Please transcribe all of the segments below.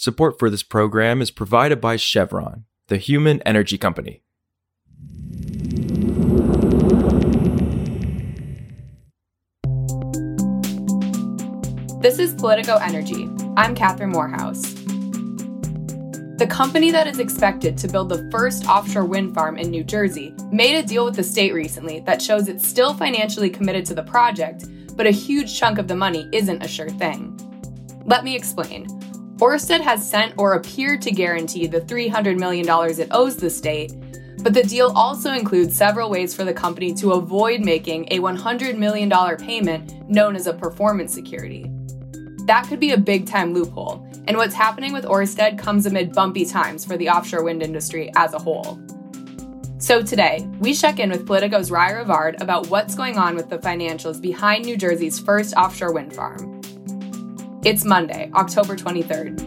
Support for this program is provided by Chevron, the human energy company. This is Politico Energy. I'm Catherine Morehouse. The company that is expected to build the first offshore wind farm in New Jersey made a deal with the state recently that shows it's still financially committed to the project, but a huge chunk of the money isn't a sure thing. Let me explain. Orsted has sent or appeared to guarantee the $300 million it owes the state, but the deal also includes several ways for the company to avoid making a $100 million payment known as a performance security. That could be a big time loophole, and what's happening with Orsted comes amid bumpy times for the offshore wind industry as a whole. So today, we check in with Politico's Ry Rivard about what's going on with the financials behind New Jersey's first offshore wind farm. It's Monday, October 23rd.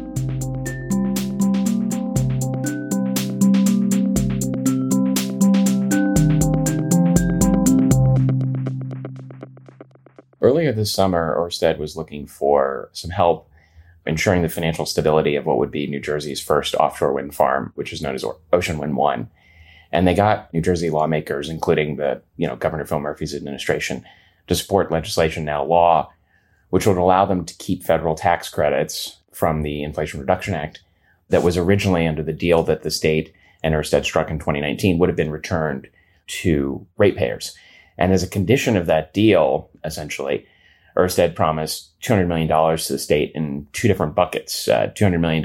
Earlier this summer, Orsted was looking for some help ensuring the financial stability of what would be New Jersey's first offshore wind farm, which is known as Ocean Wind 1. And they got New Jersey lawmakers, including the, you know, Governor Phil Murphy's administration, to support legislation now law which would allow them to keep federal tax credits from the Inflation Reduction Act that was originally under the deal that the state and Ørsted struck in 2019 would have been returned to ratepayers. And as a condition of that deal, essentially, Ørsted promised $200 million to the state in two different buckets. Uh, $200 million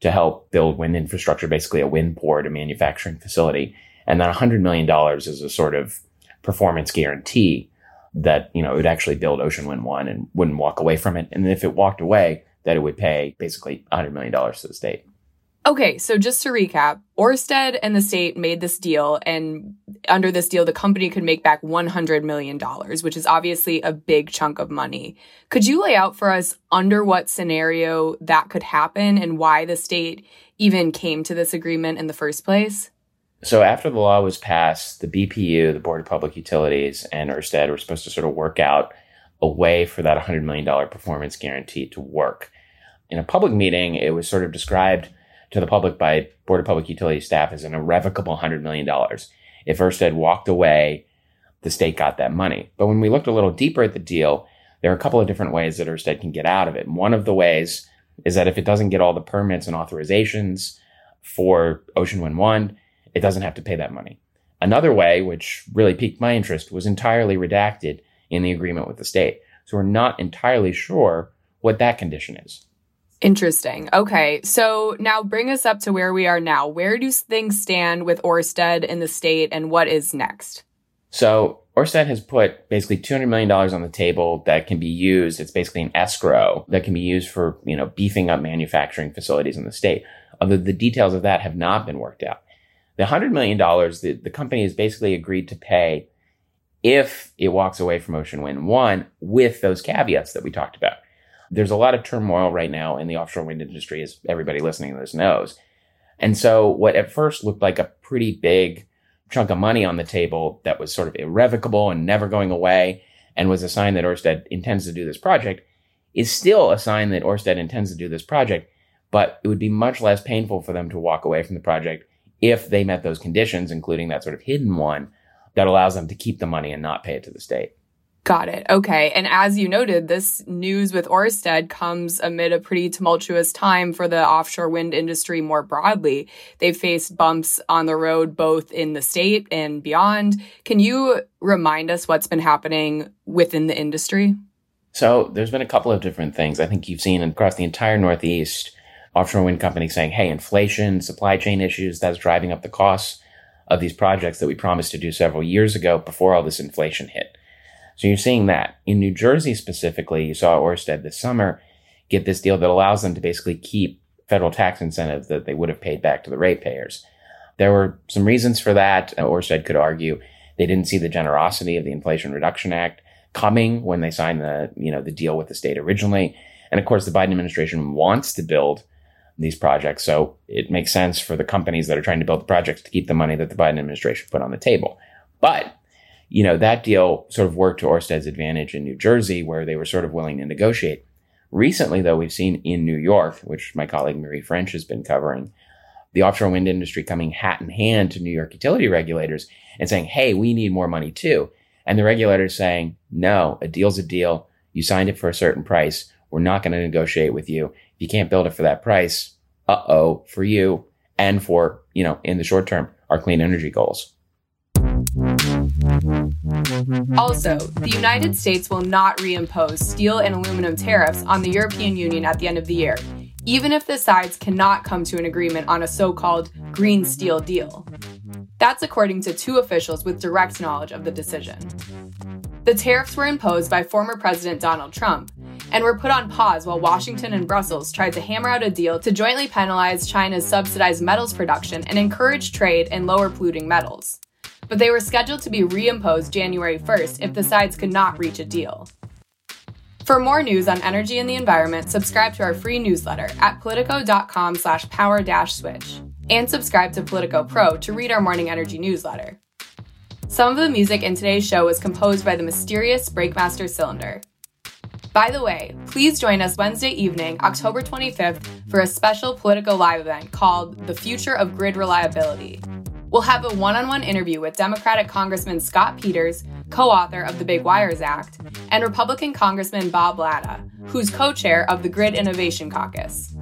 to help build wind infrastructure, basically a wind port, a manufacturing facility. And then $100 million as a sort of performance guarantee that, you know, it would actually build Ocean Wind 1 and wouldn't walk away from it. And if it walked away, that it would pay basically $100 million to the state. Okay, so just to recap, Orsted and the state made this deal, and under this deal, the company could make back $100 million, which is obviously a big chunk of money. Could you lay out for us under what scenario that could happen and why the state even came to this agreement in the first place? So after the law was passed, the BPU, the Board of Public Utilities, and Ørsted were supposed to sort of work out a way for that $100 million performance guarantee to work. In a public meeting, it was sort of described to the public by Board of Public Utilities staff as an irrevocable $100 million. If Ørsted walked away, the state got that money. But when we looked a little deeper at the deal, there are a couple of different ways that Ørsted can get out of it. one of the ways is that if it doesn't get all the permits and authorizations for Ocean Wind 1, it doesn't have to pay that money. Another way, which really piqued my interest, was entirely redacted in the agreement with the state. So we're not entirely sure what that condition is. Interesting. Okay. So now bring us up to where we are now. Where do things stand with Orsted in the state and what is next? So Orsted has put basically $200 million on the table that can be used. It's basically an escrow that can be used for, you know, beefing up manufacturing facilities in the state. Although the details of that have not been worked out. The $100 million the, the company has basically agreed to pay if it walks away from Ocean Wind 1 with those caveats that we talked about. There's a lot of turmoil right now in the offshore wind industry, as everybody listening to this knows. And so, what at first looked like a pretty big chunk of money on the table that was sort of irrevocable and never going away, and was a sign that Orsted intends to do this project, is still a sign that Orsted intends to do this project, but it would be much less painful for them to walk away from the project if they met those conditions, including that sort of hidden one that allows them to keep the money and not pay it to the state. Got it. Okay. And as you noted, this news with Orsted comes amid a pretty tumultuous time for the offshore wind industry more broadly. They've faced bumps on the road both in the state and beyond. Can you remind us what's been happening within the industry? So, there's been a couple of different things I think you've seen across the entire Northeast offshore wind companies saying, hey, inflation, supply chain issues, that's driving up the costs of these projects that we promised to do several years ago before all this inflation hit. So you're seeing that. In New Jersey specifically, you saw Orsted this summer get this deal that allows them to basically keep federal tax incentives that they would have paid back to the ratepayers. There were some reasons for that. Orsted could argue they didn't see the generosity of the Inflation Reduction Act coming when they signed the, you know, the deal with the state originally. And of course, the Biden administration wants to build these projects. So it makes sense for the companies that are trying to build the projects to keep the money that the Biden administration put on the table. But, you know, that deal sort of worked to Orsted's advantage in New Jersey, where they were sort of willing to negotiate. Recently, though, we've seen in New York, which my colleague Marie French has been covering, the offshore wind industry coming hat in hand to New York utility regulators and saying, hey, we need more money too. And the regulators saying, no, a deal's a deal. You signed it for a certain price. We're not going to negotiate with you. If you can't build it for that price, uh oh, for you and for, you know, in the short term, our clean energy goals. Also, the United States will not reimpose steel and aluminum tariffs on the European Union at the end of the year, even if the sides cannot come to an agreement on a so called Green Steel deal. That's according to two officials with direct knowledge of the decision. The tariffs were imposed by former President Donald Trump and were put on pause while Washington and Brussels tried to hammer out a deal to jointly penalize China's subsidized metals production and encourage trade in lower polluting metals. But they were scheduled to be reimposed January 1st if the sides could not reach a deal. For more news on energy and the environment, subscribe to our free newsletter at politico.com slash power switch and subscribe to Politico Pro to read our morning energy newsletter. Some of the music in today's show was composed by the mysterious Breakmaster Cylinder. By the way, please join us Wednesday evening, October 25th, for a special Politico Live event called The Future of Grid Reliability. We'll have a one on one interview with Democratic Congressman Scott Peters, co author of the Big Wires Act, and Republican Congressman Bob Latta, who's co chair of the Grid Innovation Caucus.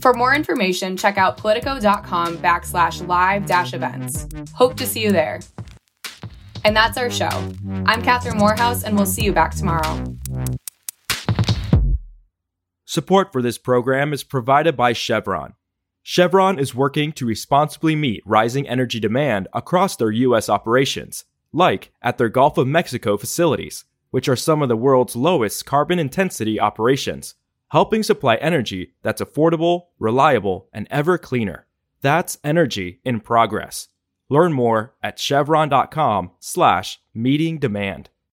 For more information, check out politico.com backslash live dash events. Hope to see you there. And that's our show. I'm Catherine Morehouse, and we'll see you back tomorrow. Support for this program is provided by Chevron. Chevron is working to responsibly meet rising energy demand across their U.S. operations, like at their Gulf of Mexico facilities, which are some of the world's lowest carbon intensity operations, helping supply energy that's affordable, reliable, and ever cleaner. That's energy in progress. Learn more at chevron.com slash meeting demand.